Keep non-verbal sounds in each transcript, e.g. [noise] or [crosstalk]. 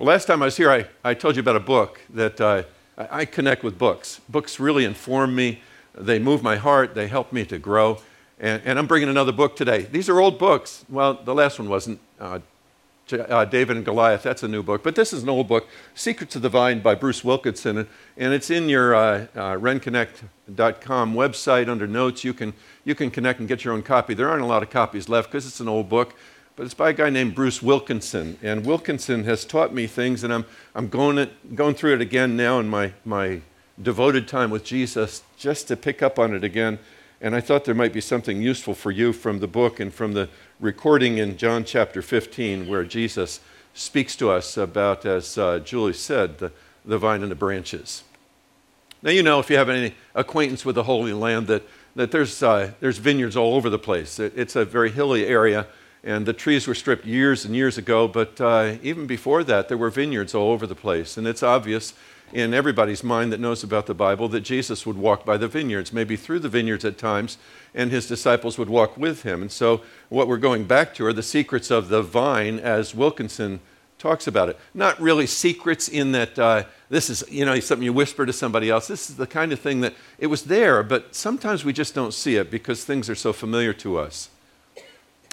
Last time I was here, I, I told you about a book that uh, I, I connect with books. Books really inform me, they move my heart, they help me to grow. And, and I'm bringing another book today. These are old books. Well, the last one wasn't. Uh, uh, David and Goliath, that's a new book. But this is an old book, Secrets of the Vine by Bruce Wilkinson. And, and it's in your uh, uh, renconnect.com website under notes. You can, you can connect and get your own copy. There aren't a lot of copies left because it's an old book, but it's by a guy named Bruce Wilkinson. And Wilkinson has taught me things, and I'm, I'm going, it, going through it again now in my, my devoted time with Jesus just to pick up on it again. And I thought there might be something useful for you from the book and from the recording in John chapter 15 where Jesus speaks to us about, as uh, Julie said, the, the vine and the branches. Now, you know, if you have any acquaintance with the Holy Land, that, that there's, uh, there's vineyards all over the place. It, it's a very hilly area, and the trees were stripped years and years ago, but uh, even before that, there were vineyards all over the place. And it's obvious in everybody's mind that knows about the Bible that Jesus would walk by the vineyards, maybe through the vineyards at times, and his disciples would walk with him. And so, what we're going back to are the secrets of the vine, as Wilkinson talks about it. Not really secrets in that uh, this is, you know, something you whisper to somebody else. This is the kind of thing that it was there, but sometimes we just don't see it because things are so familiar to us.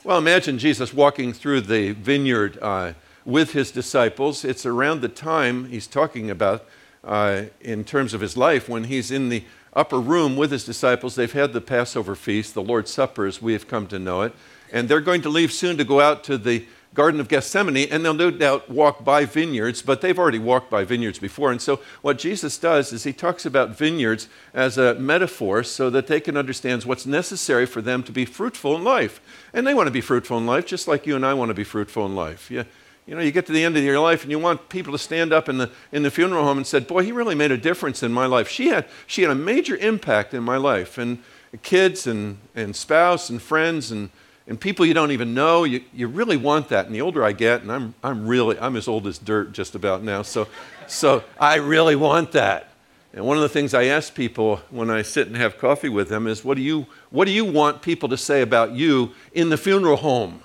Well, imagine Jesus walking through the vineyard uh, with his disciples. It's around the time he's talking about uh, in terms of his life when he's in the upper room with his disciples. They've had the Passover feast, the Lord's Supper as we have come to know it. And they're going to leave soon to go out to the Garden of Gethsemane, and they'll no doubt walk by vineyards, but they've already walked by vineyards before. And so, what Jesus does is he talks about vineyards as a metaphor so that they can understand what's necessary for them to be fruitful in life. And they want to be fruitful in life, just like you and I want to be fruitful in life. Yeah. You know, you get to the end of your life and you want people to stand up in the, in the funeral home and said, boy, he really made a difference in my life. She had, she had a major impact in my life. And kids and, and spouse and friends and, and people you don't even know, you, you really want that. And the older I get, and I'm, I'm really, I'm as old as dirt just about now, so, so I really want that. And one of the things I ask people when I sit and have coffee with them is, what do you, what do you want people to say about you in the funeral home?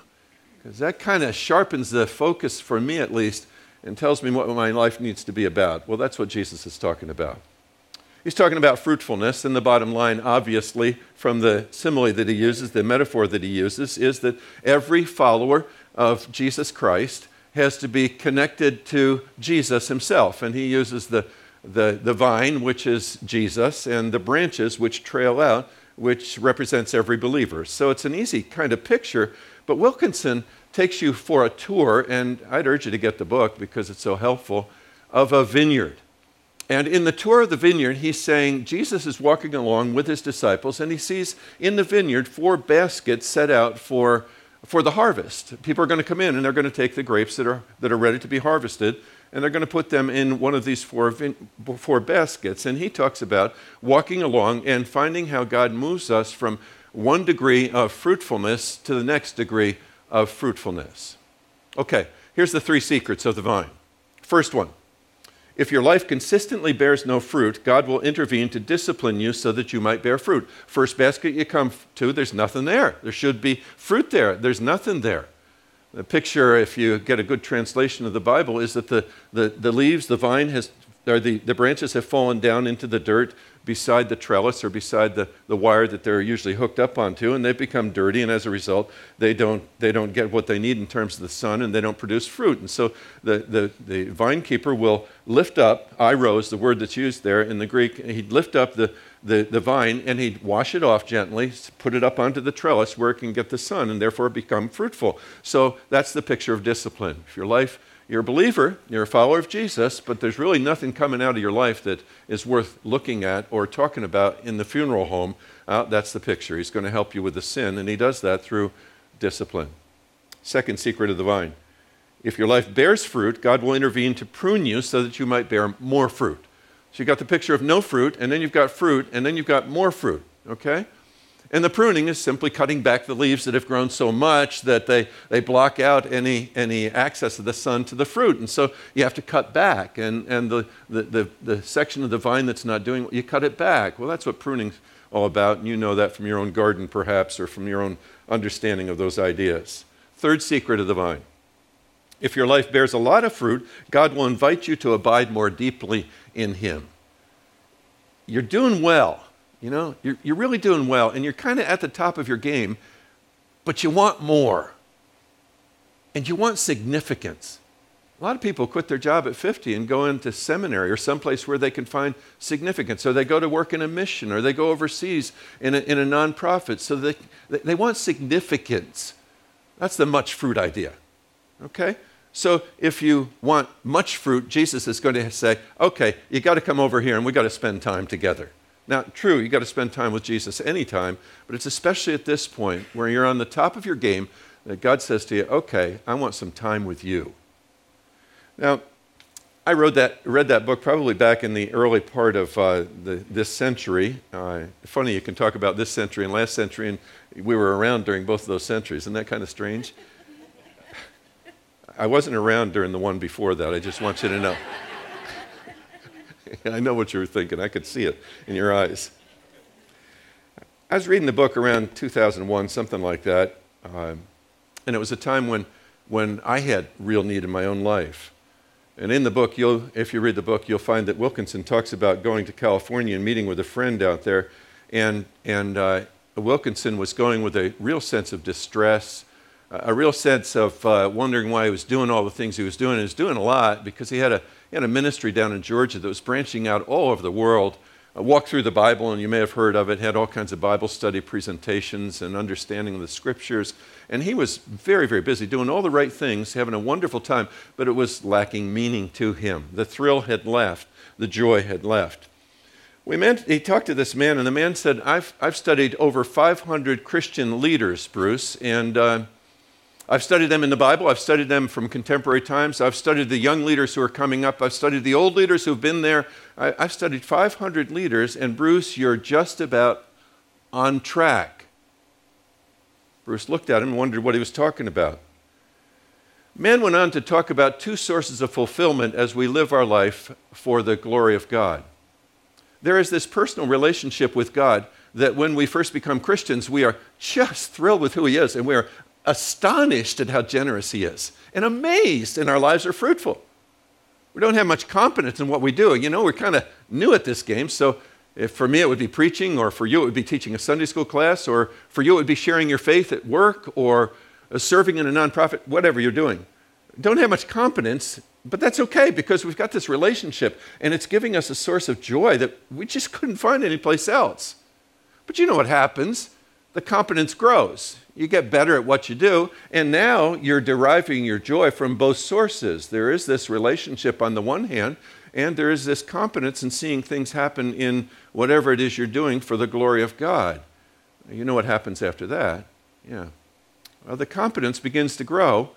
Because that kind of sharpens the focus, for me at least, and tells me what my life needs to be about. Well, that's what Jesus is talking about. He's talking about fruitfulness, and the bottom line, obviously, from the simile that he uses, the metaphor that he uses, is that every follower of Jesus Christ has to be connected to Jesus himself. And he uses the, the, the vine, which is Jesus, and the branches, which trail out, which represents every believer. So it's an easy kind of picture but Wilkinson takes you for a tour, and I'd urge you to get the book because it's so helpful, of a vineyard. And in the tour of the vineyard, he's saying Jesus is walking along with his disciples, and he sees in the vineyard four baskets set out for, for the harvest. People are going to come in and they're going to take the grapes that are, that are ready to be harvested, and they're going to put them in one of these four, four baskets. And he talks about walking along and finding how God moves us from one degree of fruitfulness to the next degree of fruitfulness. Okay, here's the three secrets of the vine. First one if your life consistently bears no fruit, God will intervene to discipline you so that you might bear fruit. First basket you come to, there's nothing there. There should be fruit there. There's nothing there. The picture, if you get a good translation of the Bible, is that the, the, the leaves, the vine has, or the, the branches have fallen down into the dirt beside the trellis or beside the, the wire that they're usually hooked up onto, and they become dirty, and as a result, they don't, they don't get what they need in terms of the sun, and they don't produce fruit. And so the, the, the vine keeper will lift up, iros, the word that's used there in the Greek, he'd lift up the, the, the vine and he'd wash it off gently, put it up onto the trellis where it can get the sun, and therefore become fruitful. So that's the picture of discipline. If your life you're a believer, you're a follower of Jesus, but there's really nothing coming out of your life that is worth looking at or talking about in the funeral home. Uh, that's the picture. He's going to help you with the sin, and he does that through discipline. Second secret of the vine if your life bears fruit, God will intervene to prune you so that you might bear more fruit. So you've got the picture of no fruit, and then you've got fruit, and then you've got more fruit, okay? And the pruning is simply cutting back the leaves that have grown so much that they, they block out any, any access of the sun to the fruit. And so you have to cut back. And, and the, the, the, the section of the vine that's not doing, you cut it back. Well, that's what pruning's all about. And you know that from your own garden, perhaps, or from your own understanding of those ideas. Third secret of the vine If your life bears a lot of fruit, God will invite you to abide more deeply in Him. You're doing well, you know, you're, you're really doing well, and you're kind of at the top of your game, but you want more. And you want significance. A lot of people quit their job at 50 and go into seminary or someplace where they can find significance, or they go to work in a mission, or they go overseas in a, in a nonprofit. So they, they want significance. That's the much fruit idea. Okay? So if you want much fruit, Jesus is going to say, okay, you got to come over here and we got to spend time together. Now, true, you got to spend time with Jesus anytime, but it's especially at this point where you're on the top of your game that God says to you, okay, I want some time with you. Now, I wrote that, read that book probably back in the early part of uh, the, this century. Uh, funny, you can talk about this century and last century, and we were around during both of those centuries. Isn't that kind of strange? I wasn't around during the one before that. I just want you to know. [laughs] I know what you were thinking. I could see it in your eyes. I was reading the book around 2001, something like that. Uh, and it was a time when, when I had real need in my own life. And in the book, you'll, if you read the book, you'll find that Wilkinson talks about going to California and meeting with a friend out there. And, and uh, Wilkinson was going with a real sense of distress a real sense of uh, wondering why he was doing all the things he was doing. He was doing a lot because he had a, he had a ministry down in Georgia that was branching out all over the world. Uh, walked through the Bible, and you may have heard of it, had all kinds of Bible study presentations and understanding of the scriptures. And he was very, very busy doing all the right things, having a wonderful time, but it was lacking meaning to him. The thrill had left, the joy had left. We met, he talked to this man, and the man said, I've, I've studied over 500 Christian leaders, Bruce, and uh, I've studied them in the Bible. I've studied them from contemporary times. I've studied the young leaders who are coming up. I've studied the old leaders who've been there. I, have studied 500 leaders, and Bruce, you're just about on track. Bruce looked at him and wondered what he was talking about. Man went on to talk about two sources of fulfillment as we live our life for the glory of God. There is this personal relationship with God that when we first become Christians, we are just thrilled with who He is, and we are astonished at how generous He is and amazed, and our lives are fruitful. We don't have much confidence in what we do. You know, we're kind of new at this game, so if for me it would be preaching, or for you it would be teaching a Sunday school class, or for you it would be sharing your faith at work, or serving in a nonprofit, whatever you're doing. Don't have much confidence, but that's okay because we've got this relationship and it's giving us a source of joy that we just couldn't find anyplace else. But you know what happens? The confidence grows you get better at what you do, and now you're deriving your joy from both sources. There is this relationship on the one hand, and there is this competence in seeing things happen in whatever it is you're doing for the glory of God. You know what happens after that? Yeah. Well, the competence begins to grow,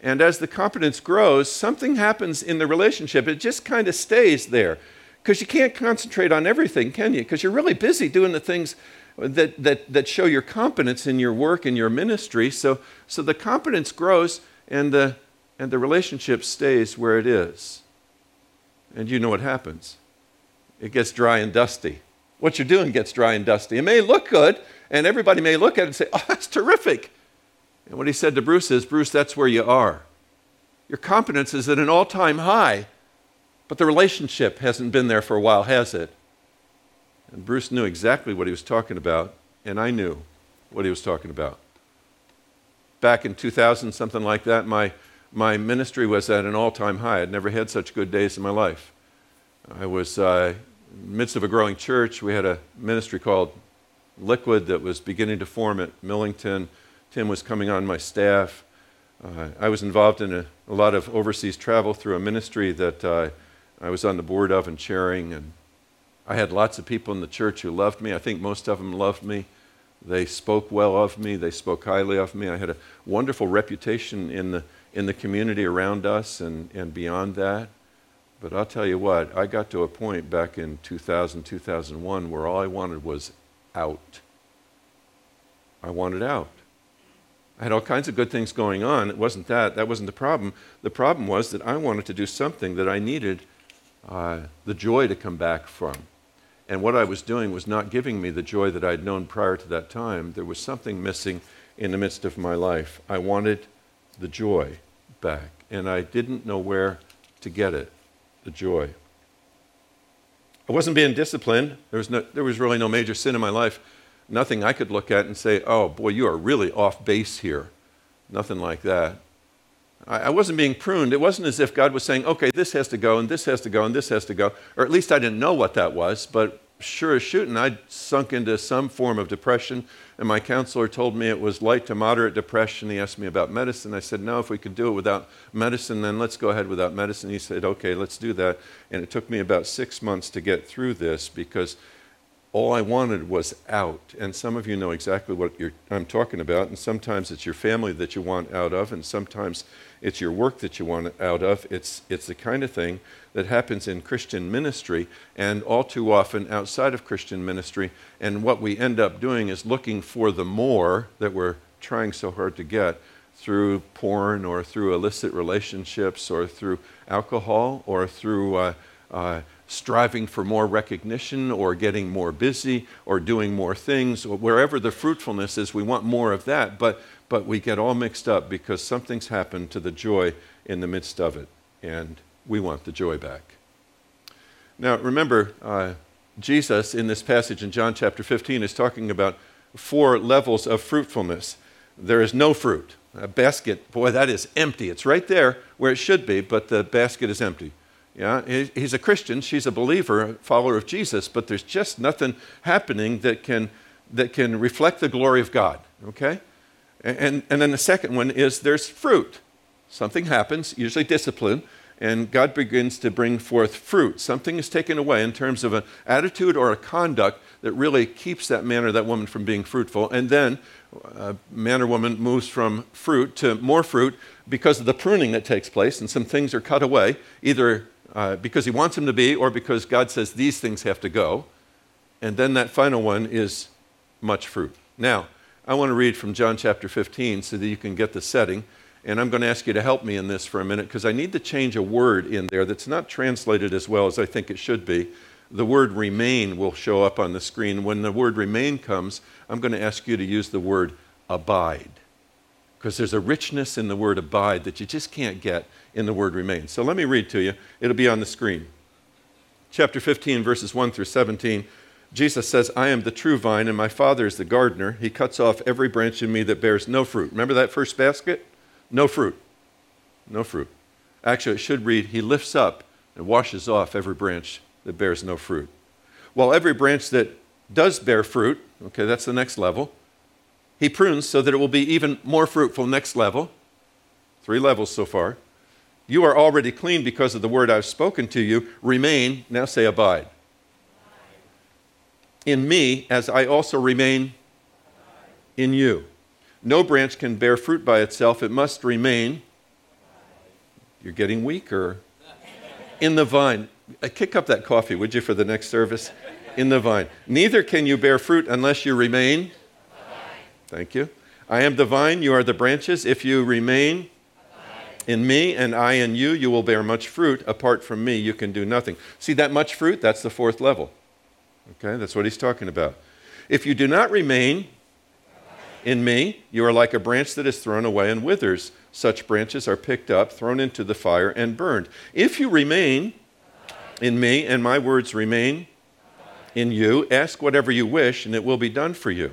and as the competence grows, something happens in the relationship. It just kind of stays there. Because you can't concentrate on everything, can you? Because you're really busy doing the things that, that, that show your competence in your work and your ministry. So, so the competence grows and the, and the relationship stays where it is. And you know what happens it gets dry and dusty. What you're doing gets dry and dusty. It may look good, and everybody may look at it and say, Oh, that's terrific. And what he said to Bruce is, Bruce, that's where you are. Your competence is at an all time high, but the relationship hasn't been there for a while, has it? And Bruce knew exactly what he was talking about, and I knew what he was talking about. Back in 2000, something like that, my, my ministry was at an all time high. I'd never had such good days in my life. I was uh, in the midst of a growing church. We had a ministry called Liquid that was beginning to form at Millington. Tim was coming on my staff. Uh, I was involved in a, a, lot of overseas travel through a ministry that uh, I was on the board of and chairing. And I had lots of people in the church who loved me. I think most of them loved me. They spoke well of me, they spoke highly of me. I had a wonderful reputation in the, in the community around us and, and beyond that. But I'll tell you what, I got to a point back in 2000, 2001 where all I wanted was out. I wanted out. I had all kinds of good things going on. It wasn't that. That wasn't the problem. The problem was that I wanted to do something that I needed uh, the joy to come back from. And what I was doing was not giving me the joy that I'd known prior to that time. There was something missing in the midst of my life. I wanted the joy back. and I didn't know where to get it the joy. I wasn't being disciplined. There was, no, there was really no major sin in my life. Nothing I could look at and say, oh boy, you are really off base here. Nothing like that. I, wasn't being pruned. It wasn't as if God was saying, okay, this has to go, and this has to go, and this has to go. Or at least I didn't know what that was, but sure as shooting, I'd sunk into some form of depression. And my counselor told me it was light to moderate depression. He asked me about medicine. I said, no, if we could do it without medicine, then let's go ahead without medicine. He said, okay, let's do that. And it took me about six months to get through this because all I wanted was out. And some of you know exactly what I'm talking about. And sometimes it's your family that you want out of, and sometimes it's your work that you want out of. It's, it's the kind of thing that happens in Christian ministry and all too often outside of Christian ministry. And what we end up doing is looking for the more that we're trying so hard to get through porn or through illicit relationships or through alcohol or through. Uh, uh, striving for more recognition or getting more busy or doing more things, or wherever the fruitfulness is, we want more of that, but, but we get all mixed up because something's happened to the joy in the midst of it, and we want the joy back. Now, remember, uh, Jesus in this passage in John chapter 15 is talking about four levels of fruitfulness. There is no fruit. A basket, boy, that is empty. It's right there where it should be, but the basket is empty. Yeah, he's a Christian, she's a believer, a follower of Jesus, but there's just nothing happening that can, that can reflect the glory of God, okay? And, and then the second one is there's fruit. Something happens, usually discipline, and God begins to bring forth fruit. Something is taken away in terms of an attitude or a conduct that really keeps that man or that woman from being fruitful. And then a man or woman moves from fruit to more fruit because of the pruning that takes place, and some things are cut away, either uh, because he wants them to be or because God says these things have to go. And then that final one is much fruit. Now, I want to read from John chapter 15 so that you can get the setting. And I'm going to ask you to help me in this for a minute because I need to change a word in there that's not translated as well as I think it should be. The word remain will show up on the screen. When the word remain comes, I'm going to ask you to use the word abide because there's a richness in the word abide that you just can't get in the word remain. So let me read to you. It'll be on the screen. Chapter 15, verses 1 through 17. Jesus says, I am the true vine, and my Father is the gardener. He cuts off every branch in me that bears no fruit. Remember that first basket? No fruit. No fruit. Actually, it should read, He lifts up and washes off every branch that bears no fruit. While every branch that does bear fruit, okay, that's the next level, He prunes so that it will be even more fruitful. Next level. Three levels so far. You are already clean because of the word I've spoken to you. Remain, now say abide. In me, as I also remain in you. No branch can bear fruit by itself, it must remain. You're getting weaker. In the vine. Uh, kick up that coffee, would you, for the next service? In the vine. Neither can you bear fruit unless you remain. Thank you. I am the vine, you are the branches. If you remain in me and I in you, you will bear much fruit. Apart from me, you can do nothing. See that much fruit? That's the fourth level. Okay, that's what he's talking about. If you do not remain in me, you are like a branch that is thrown away and withers. Such branches are picked up, thrown into the fire, and burned. If you remain in me and my words remain in you, ask whatever you wish, and it will be done for you.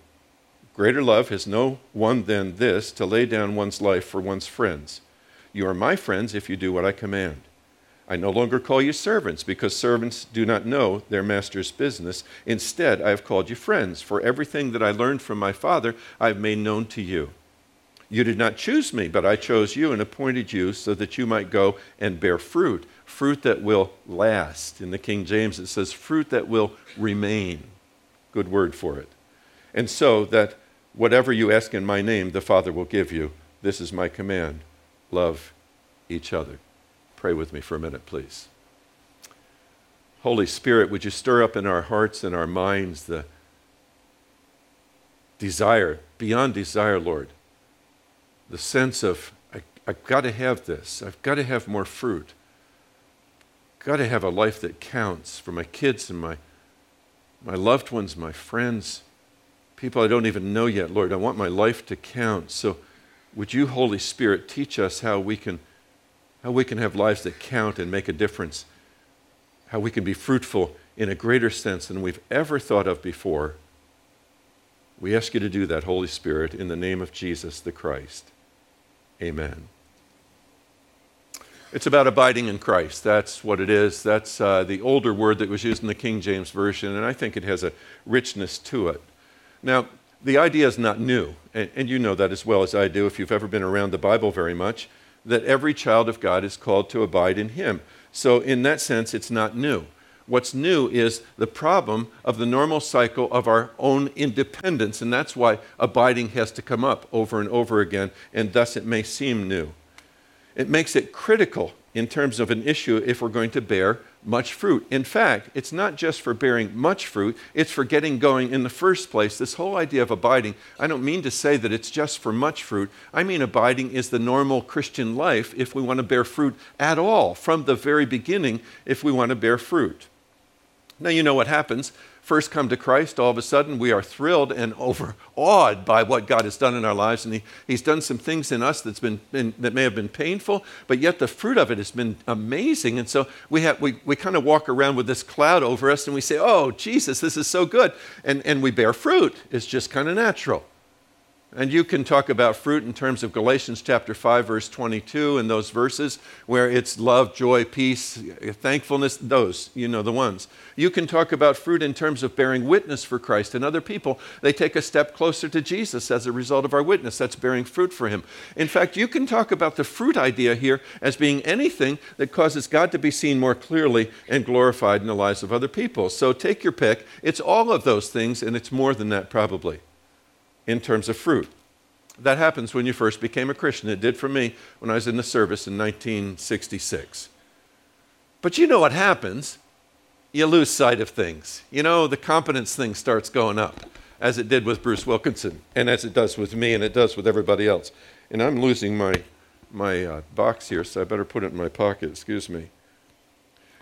Greater love has no one than this to lay down one's life for one's friends. You are my friends if you do what I command. I no longer call you servants, because servants do not know their master's business. Instead, I have called you friends, for everything that I learned from my Father I have made known to you. You did not choose me, but I chose you and appointed you so that you might go and bear fruit, fruit that will last. In the King James, it says fruit that will remain. Good word for it. And so that whatever you ask in my name, the Father will give you. This is my command love each other. Pray with me for a minute, please. Holy Spirit, would you stir up in our hearts and our minds the desire, beyond desire, Lord, the sense of, I, have got to have this, I've got to have more fruit, got to have a life that counts for my kids and my, my loved ones, my friends, people I don't even know yet, Lord. I want my life to count. So would you, Holy Spirit, teach us how we can, how we can have lives that count and make a difference, how we can be fruitful in a greater sense than we've ever thought of before. We ask you to do that, Holy Spirit, in the name of Jesus the Christ. Amen. It's about abiding in Christ. That's what it is. That's uh, the older word that was used in the King James Version, and I think it has a richness to it. Now, the idea is not new, and, and you know that as well as I do if you've ever been around the Bible very much, that every child of God is called to abide in Him. So, in that sense, it's not new. What's new is the problem of the normal cycle of our own independence, and that's why abiding has to come up over and over again, and thus it may seem new. It makes it critical in terms of an issue if we're going to bear much fruit. In fact, it's not just for bearing much fruit, it's for getting going in the first place. This whole idea of abiding, I don't mean to say that it's just for much fruit. I mean, abiding is the normal Christian life if we want to bear fruit at all, from the very beginning, if we want to bear fruit. Now, you know what happens. First come to Christ, all of a sudden we are thrilled and overawed by what God has done in our lives. And he, He's done some things in us that's been, been, that may have been painful, but yet the fruit of it has been amazing. And so we, have, we, we kind of walk around with this cloud over us and we say, Oh, Jesus, this is so good. And, and we bear fruit. It's just kind of natural. And you can talk about fruit in terms of Galatians chapter 5, verse 22, and those verses where it's love, joy, peace, thankfulness, those, you know, the ones. You can talk about fruit in terms of bearing witness for Christ and other people. They take a step closer to Jesus as a result of our witness. That's bearing fruit for Him. In fact, you can talk about the fruit idea here as being anything that causes God to be seen more clearly and glorified in the lives of other people. So take your pick. It's all of those things, and it's more than that, probably in terms of fruit. That happens when you first became a Christian. It did for me when I was in the service in 1966. But you know what happens? You lose sight of things. You know, the competence thing starts going up, as it did with Bruce Wilkinson, and as it does with me, and it does with everybody else. And I'm losing my, my uh, box here, so I better put it in my pocket. Excuse me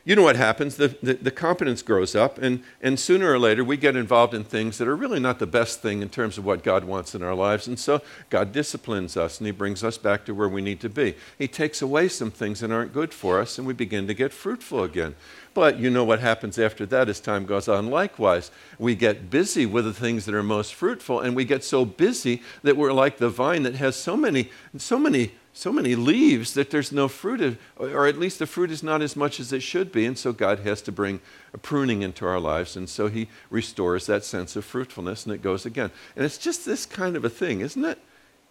you know what happens? The, the, the, competence grows up and, and sooner or later we get involved in things that are really not the best thing in terms of what god wants in our lives and so god disciplines us and he brings us back to where we need to be. He takes away some things that aren't good for us and we begin to get fruitful again. But you know what happens after that as time goes on? Likewise we get busy with the things that are most fruitful and we get so busy that we're like the vine that has so many so many so many leaves that there's no fruit, or at least the fruit is not as much as it should be. And so God has to bring a pruning into our lives. And so He restores that sense of fruitfulness, and it goes again. And it's just this kind of a thing, isn't it?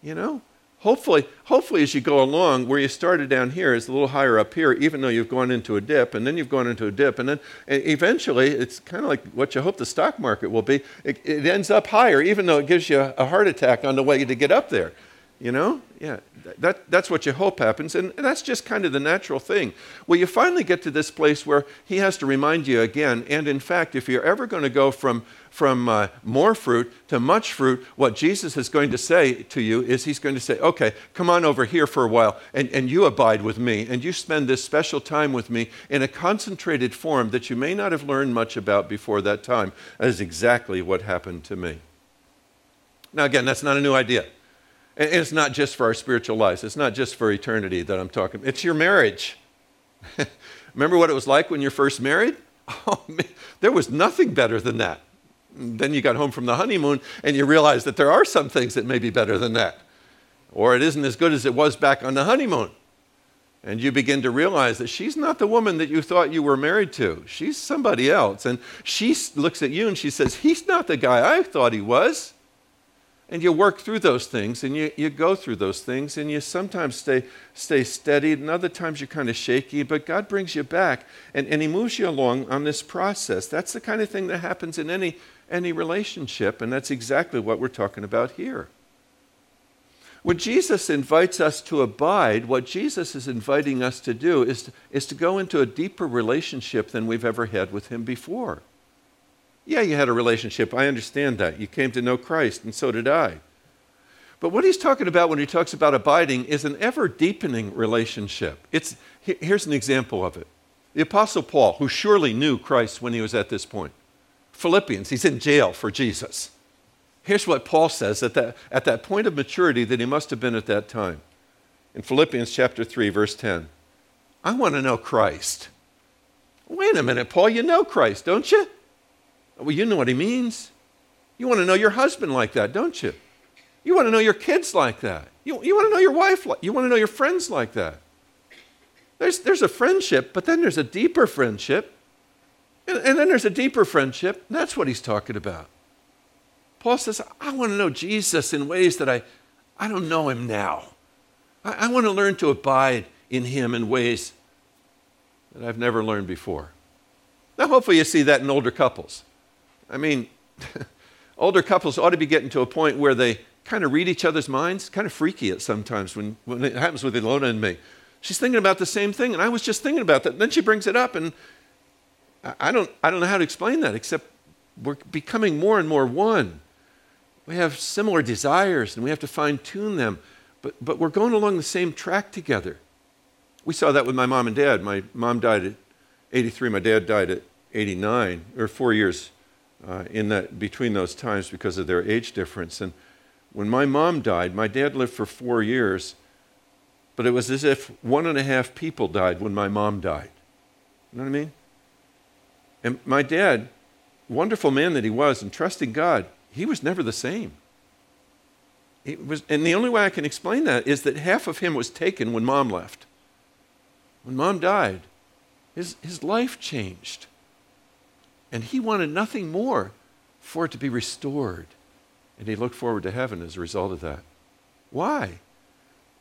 You know? Hopefully, hopefully, as you go along, where you started down here is a little higher up here, even though you've gone into a dip, and then you've gone into a dip, and then eventually, it's kind of like what you hope the stock market will be. It, it ends up higher, even though it gives you a heart attack on the way to get up there. You know? Yeah, that, that's what you hope happens. And that's just kind of the natural thing. Well, you finally get to this place where he has to remind you again. And in fact, if you're ever going to go from, from uh, more fruit to much fruit, what Jesus is going to say to you is he's going to say, okay, come on over here for a while and, and you abide with me. And you spend this special time with me in a concentrated form that you may not have learned much about before that time. That is exactly what happened to me. Now, again, that's not a new idea. And it's not just for our spiritual lives, it's not just for eternity that I'm talking. It's your marriage. [laughs] Remember what it was like when you're first married? [laughs] Oh, man, there was nothing better than that. Then you got home from the honeymoon and you realize that there are some things that may be better than that. Or it isn't as good as it was back on the honeymoon. And you begin to realize that she's not the woman that you thought you were married to. She's somebody else. And she looks at you and she says, He's not the guy I thought he was. And you work through those things and you, you go through those things and you sometimes stay, stay steady and other times you're kind of shaky, but God brings you back and, and He moves you along on this process. That's the kind of thing that happens in any, any relationship, and that's exactly what we're talking about here. When Jesus invites us to abide, what Jesus is inviting us to do is is to go into a deeper relationship than we've ever had with Him before. Yeah, you had a relationship. I understand that. You came to know Christ, and so did I. But what he's talking about when he talks about abiding is an ever deepening relationship. It's, here's an example of it. The Apostle Paul, who surely knew Christ when he was at this point, Philippians, he's in jail for Jesus. Here's what Paul says at that, at that point of maturity that he must have been at that time. In Philippians chapter 3, verse 10, I want to know Christ. Wait a minute, Paul, you know Christ, don't you? Well, you know what he means. You want to know your husband like that, don't you? You want to know your kids like that. You, you want to know your wife like you want to know your friends like that. There's, there's a friendship, but then there's a deeper friendship. And, and then there's a deeper friendship. That's what he's talking about. Paul says, I want to know Jesus in ways that I, I don't know him now. I, I want to learn to abide in him in ways that I've never learned before. Now, hopefully, you see that in older couples. I mean, [laughs] older couples ought to be getting to a point where they kind of read each other's minds. Kind of freaky at sometimes when, when it happens with Ilona and me. She's thinking about the same thing, and I was just thinking about that. And then she brings it up, and I don't, I don't know how to explain that except we're becoming more and more one. We have similar desires, and we have to fine tune them, but, but we're going along the same track together. We saw that with my mom and dad. My mom died at 83, my dad died at 89, or four years uh, in that, between those times because of their age difference. And when my mom died, my dad lived for four years, but it was as if one and a half people died when my mom died. You know what I mean? And my dad, wonderful man that he was and trusting God, he was never the same. It was, and the only way I can explain that is that half of him was taken when mom left. When mom died, his, his life changed. And he wanted nothing more for it to be restored. And he looked forward to heaven as a result of that. Why?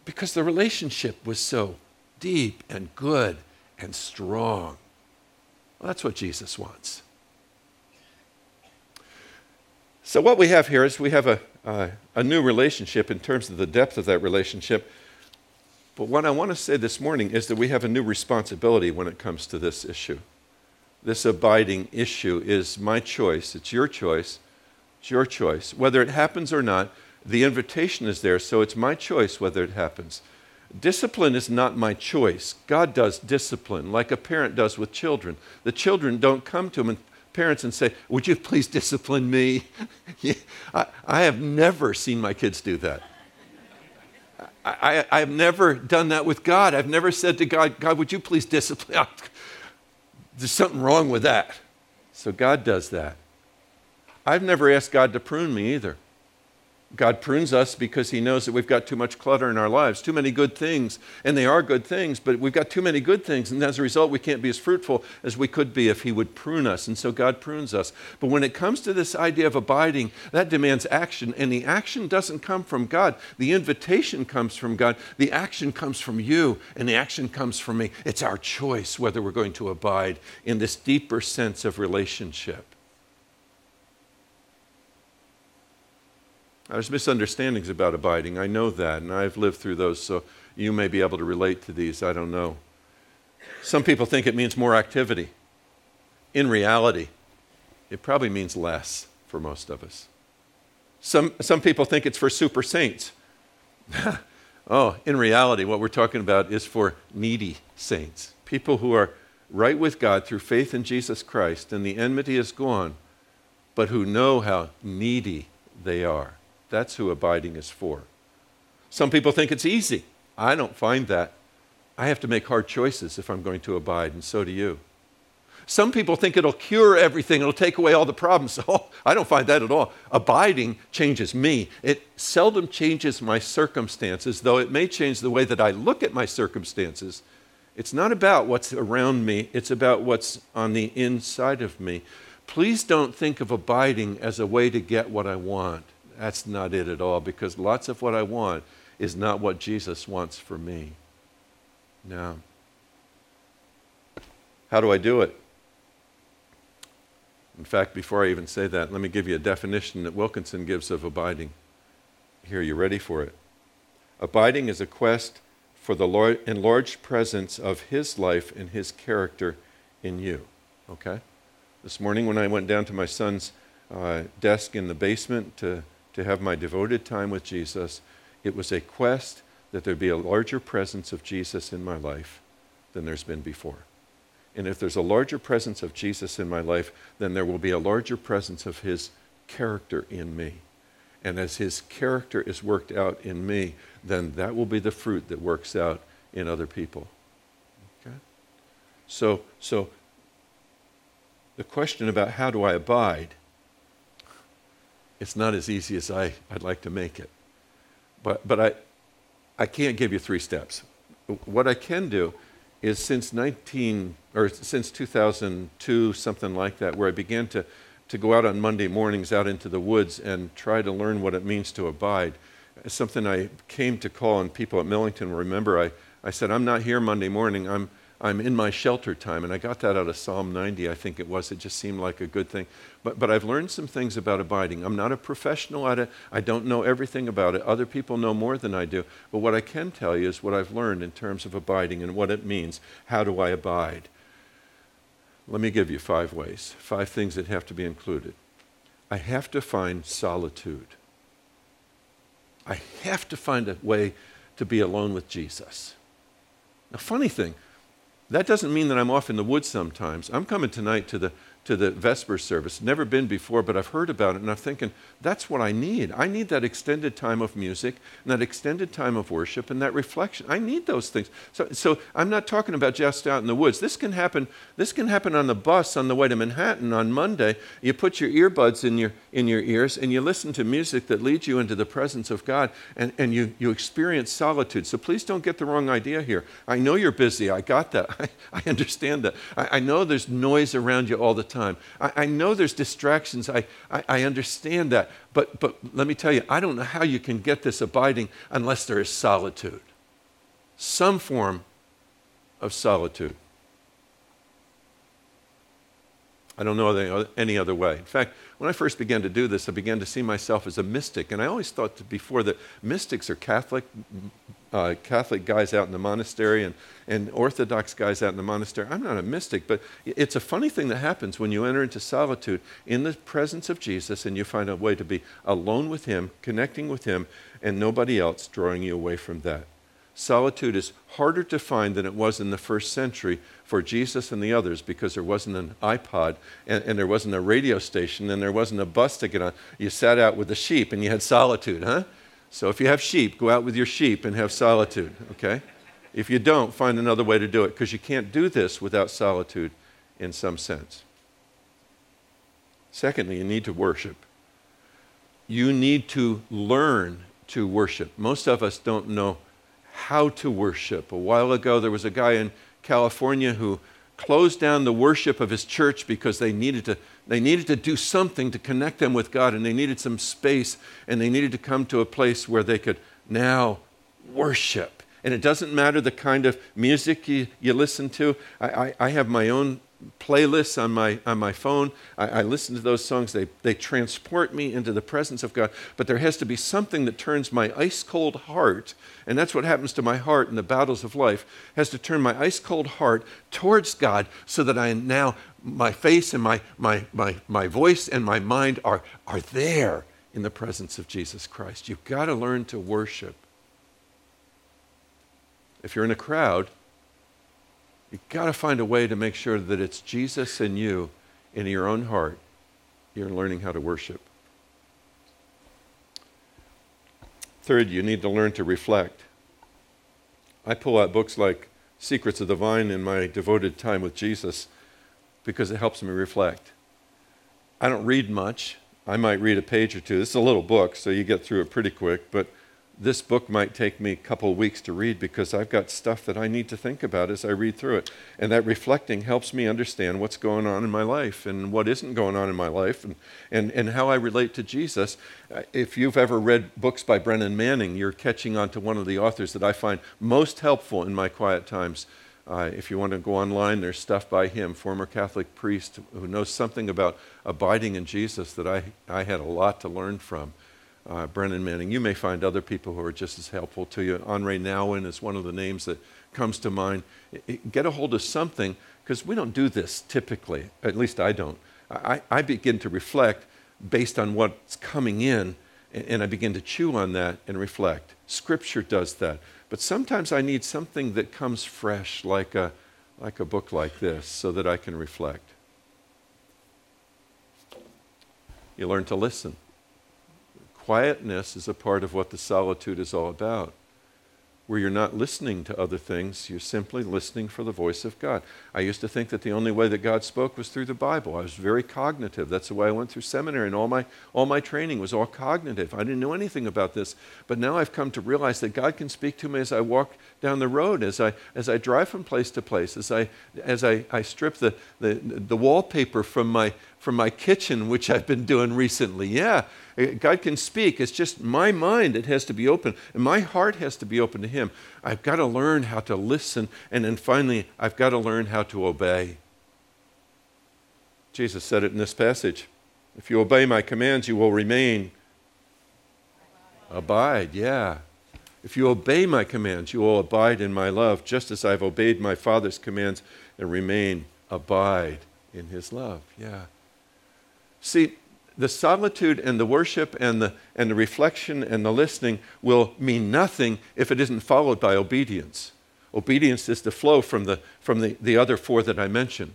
because the relationship was so deep and good and strong. Well, that's what Jesus wants. So, what we have here is we have a, uh, a new relationship in terms of the depth of that relationship. But what I want to say this morning is that we have a new responsibility when it comes to this issue. This abiding issue is my choice, it's your choice, it's your choice. Whether it happens or not, the invitation is there, so it's my choice whether it happens. Discipline is not my choice. God does discipline, like a parent does with children. The children don't come to him and parents and say, Would you please discipline me? [laughs] I, I, have never seen my kids do that. I, I, have never done that with God. I've never said to God, God, would you please discipline? [laughs] There's something wrong with that. So God does that. I've never asked God to prune me either. God prunes us because He knows that we've got too much clutter in our lives, too many good things. And they are good things, but we've got too many good things. And as a result, we can't be as fruitful as we could be if He would prune us. And so God prunes us. But when it comes to this idea of abiding, that demands action. And the action doesn't come from God, the invitation comes from God. The action comes from you, and the action comes from me. It's our choice whether we're going to abide in this deeper sense of relationship. There's misunderstandings about abiding. I know that, and I've lived through those, so you may be able to relate to these. I don't know. Some people think it means more activity. In reality, it probably means less for most of us. Some, some people think it's for super saints. [laughs] oh, in reality, what we're talking about is for needy saints, people who are right with God through faith in Jesus Christ, and the enmity is gone, but who know how needy they are. That's who abiding is for. Some people think it's easy. I don't find that. I have to make hard choices if I'm going to abide, and so do you. Some people think it'll cure everything, it'll take away all the problems. [laughs] Oh, I don't find that at all. Abiding changes me. It seldom changes my circumstances, though it may change the way that I look at my circumstances. It's not about what's around me, it's about what's on the inside of me. Please don't think of abiding as a way to get what I want. That's not it at all because lots of what I want is not what Jesus wants for me. Now, how do I do it? In fact, before I even say that, let me give you a definition that Wilkinson gives of abiding. Here, you ready for it? Abiding is a quest for the Lord, enlarged presence of His life and His character in you. Okay? This morning, when I went down to my son's uh, desk in the basement to, to have my devoted time with Jesus, it was a quest that there be a larger presence of Jesus in my life than there's been before. And if there's a larger presence of Jesus in my life, then there will be a larger presence of his character in me. And as his character is worked out in me, then that will be the fruit that works out in other people. Okay? So, so the question about how do I abide, it's not as easy as I, I'd like to make it. But, but I, I can't give you three steps. What I can do is since 19 or since 2002 something like that where i began to, to go out on monday mornings out into the woods and try to learn what it means to abide something i came to call and people at millington will remember i, I said i'm not here monday morning i'm, I'm in my shelter time. And I got that out of Psalm 90, I think it was. It just seemed like a good thing. But, but I've learned some things about abiding. I'm not a professional at it, I don't know everything about it. Other people know more than I do. But what I can tell you is what I've learned in terms of abiding and what it means. How do I abide? Let me give you five ways, five things that have to be included. I have to find solitude. I have to find a way to be alone with Jesus. Now, funny thing, that doesn't mean that I'm off in the woods sometimes. I'm coming tonight to the to the Vesper service. Never been before, but I've heard about it, and I'm thinking, that's what I need. I need that extended time of music, and that extended time of worship, and that reflection. I need those things. So, so I'm not talking about just out in the woods. This can happen. This can happen on the bus on the way to Manhattan on Monday. You put your earbuds in your in your ears, and you listen to music that leads you into the presence of God, and, and you you experience solitude. So please don't get the wrong idea here. I know you're busy. I got that. I, [laughs] I understand that. I, I know there's noise around you all the time. I, I know there's distractions. I, I, I understand that. But, but let me tell you, I don't know how you can get this abiding unless there is solitude. Some form of solitude. I don't know any other way. In fact, when I first began to do this, I began to see myself as a mystic. And I always thought before that mystics are Catholic, uh, Catholic guys out in the monastery and, and Orthodox guys out in the monastery. I'm not a mystic, but it's a funny thing that happens when you enter into solitude in the presence of Jesus and you find a way to be alone with Him, connecting with Him, and nobody else drawing you away from that. Solitude is harder to find than it was in the first century for Jesus and the others because there wasn't an iPod and, and, there wasn't a radio station and there wasn't a bus to get on. You sat out with the sheep and you had solitude, huh? So if you have sheep, go out with your sheep and have solitude, okay? If you don't, find another way to do it because you can't do this without solitude in some sense. Secondly, you need to worship. You need to learn to worship. Most of us don't know how to worship. A while ago, there was a guy in California who closed down the worship of his church because they needed to they needed to do something to connect them with God and they needed some space and they needed to come to a place where they could now worship. And it doesn't matter the kind of music you, you listen to. I, I, I have my own playlists on my, on my phone. I, I, listen to those songs. They, they transport me into the presence of God. But there has to be something that turns my ice cold heart, and that's what happens to my heart in the battles of life, has to turn my ice cold heart towards God so that I now, my face and my, my, my, my voice and my mind are, are there in the presence of Jesus Christ. You've got to learn to worship. If you're in a crowd, You've got to find a way to make sure that it's Jesus and you in your own heart. You're learning how to worship. Third, you need to learn to reflect. I pull out books like Secrets of the Vine in my devoted time with Jesus because it helps me reflect. I don't read much. I might read a page or two. This is a little book, so you get through it pretty quick, but this book might take me a couple weeks to read because I've got stuff that I need to think about as I read through it. And that reflecting helps me understand what's going on in my life and what isn't going on in my life and, and, and how I relate to Jesus. Uh, if you've ever read books by Brennan Manning, you're catching on to one of the authors that I find most helpful in my quiet times. Uh, if you want to go online, there's stuff by him, former Catholic priest who knows something about abiding in Jesus that I, I had a lot to learn from. Uh, Brennan Manning. You may find other people who are just as helpful to you. Henri Nouwen is one of the names that comes to mind. Get a hold of something, because we don't do this typically, at least I don't. I, I begin to reflect based on what's coming in, and, and I begin to chew on that and reflect. Scripture does that. But sometimes I need something that comes fresh, like a, like a book like this, so that I can reflect. You learn to listen. Quietness is a part of what the solitude is all about where you're not listening to other things, you're simply listening for the voice of God. I used to think that the only way that God spoke was through the Bible. I was very cognitive. That's the way I went through seminary, and all my, all my training was all cognitive. I didn't know anything about this. But now I've come to realize that God can speak to me as I walk down the road, as I, as I drive from place to place, as I, as I, I strip the, the, the wallpaper from my, from my kitchen, which I've been doing recently. Yeah, God can speak. It's just my mind that has to be open, and my heart has to be open to Him. I've got to learn how to listen, and then finally, I've got to learn how to obey. Jesus said it in this passage If you obey my commands, you will remain. Abide, yeah. If you obey my commands, you will abide in my love, just as I've obeyed my Father's commands and remain, abide in his love. Yeah. See, the solitude and the worship and the, and the reflection and the listening will mean nothing if it isn't followed by obedience. Obedience is the flow from the, from the, the other four that I mentioned.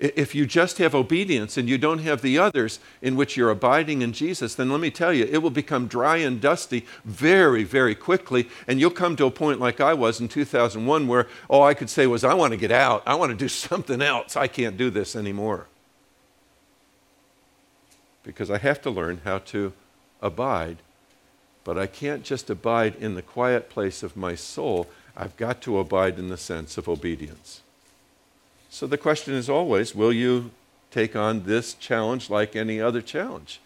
If you just have obedience and you don't have the others in which you're abiding in Jesus, then let me tell you, it will become dry and dusty very, very quickly. And you'll come to a point like I was in 2001 where all I could say was, I want to get out. I want to do [laughs] something else. I can't do this anymore because I have to learn how to abide. But I can't just abide in the quiet place of my soul. I've got to abide in the sense of obedience. So the question is always will you take on this challenge like any other challenge?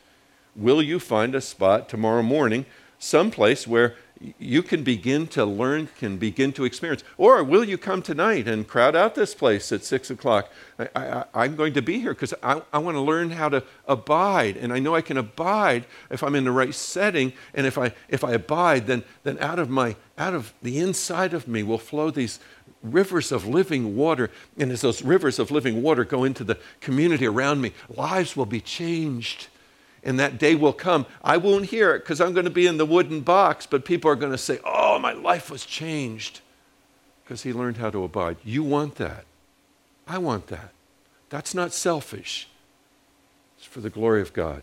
Will you find a spot tomorrow morning, someplace where you can begin to learn, can begin to experience. Or will you come tonight and crowd out this place at six o'clock? I, am going to be here because I, I want to learn how to abide. And I know I can abide if I'm in the right setting. And if I, if I abide, then, then out, of my, out of the inside of me will flow these rivers of living water. And as those rivers of living water go into the community around me, lives will be changed and that day will come. I won't hear it because I'm going to be in the wooden box, but people are going to say, Oh, my life was changed because he learned how to abide. You want that. I want that. That's not selfish, it's for the glory of God.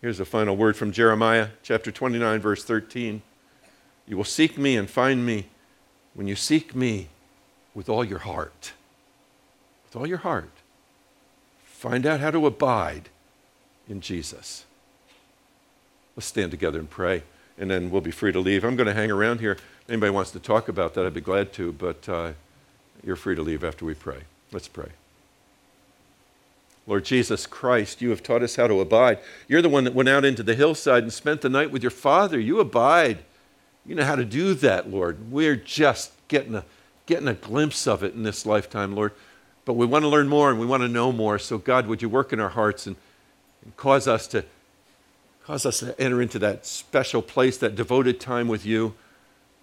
Here's a final word from Jeremiah chapter 29, verse 13. You will seek me and find me when you seek me with all your heart. With all your heart. Find out how to abide in Jesus. Let's stand together and pray, and then we'll be free to leave. I'm going to hang around here. If anybody wants to talk about that, I'd be glad to, but uh, you're free to leave after we pray. Let's pray. Lord Jesus Christ, you have taught us how to abide. You're the one that went out into the hillside and spent the night with your Father. You abide. You know how to do that, Lord. We're just getting a, getting a glimpse of it in this lifetime, Lord. But we want to learn more and we want to know more. So, God, would you work in our hearts and, and cause us to cause us to enter into that special place, that devoted time with you.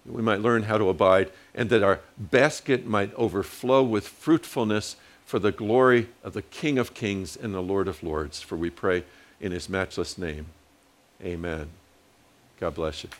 That we might learn how to abide, and that our basket might overflow with fruitfulness for the glory of the King of Kings and the Lord of Lords. For we pray in his matchless name. Amen. God bless you.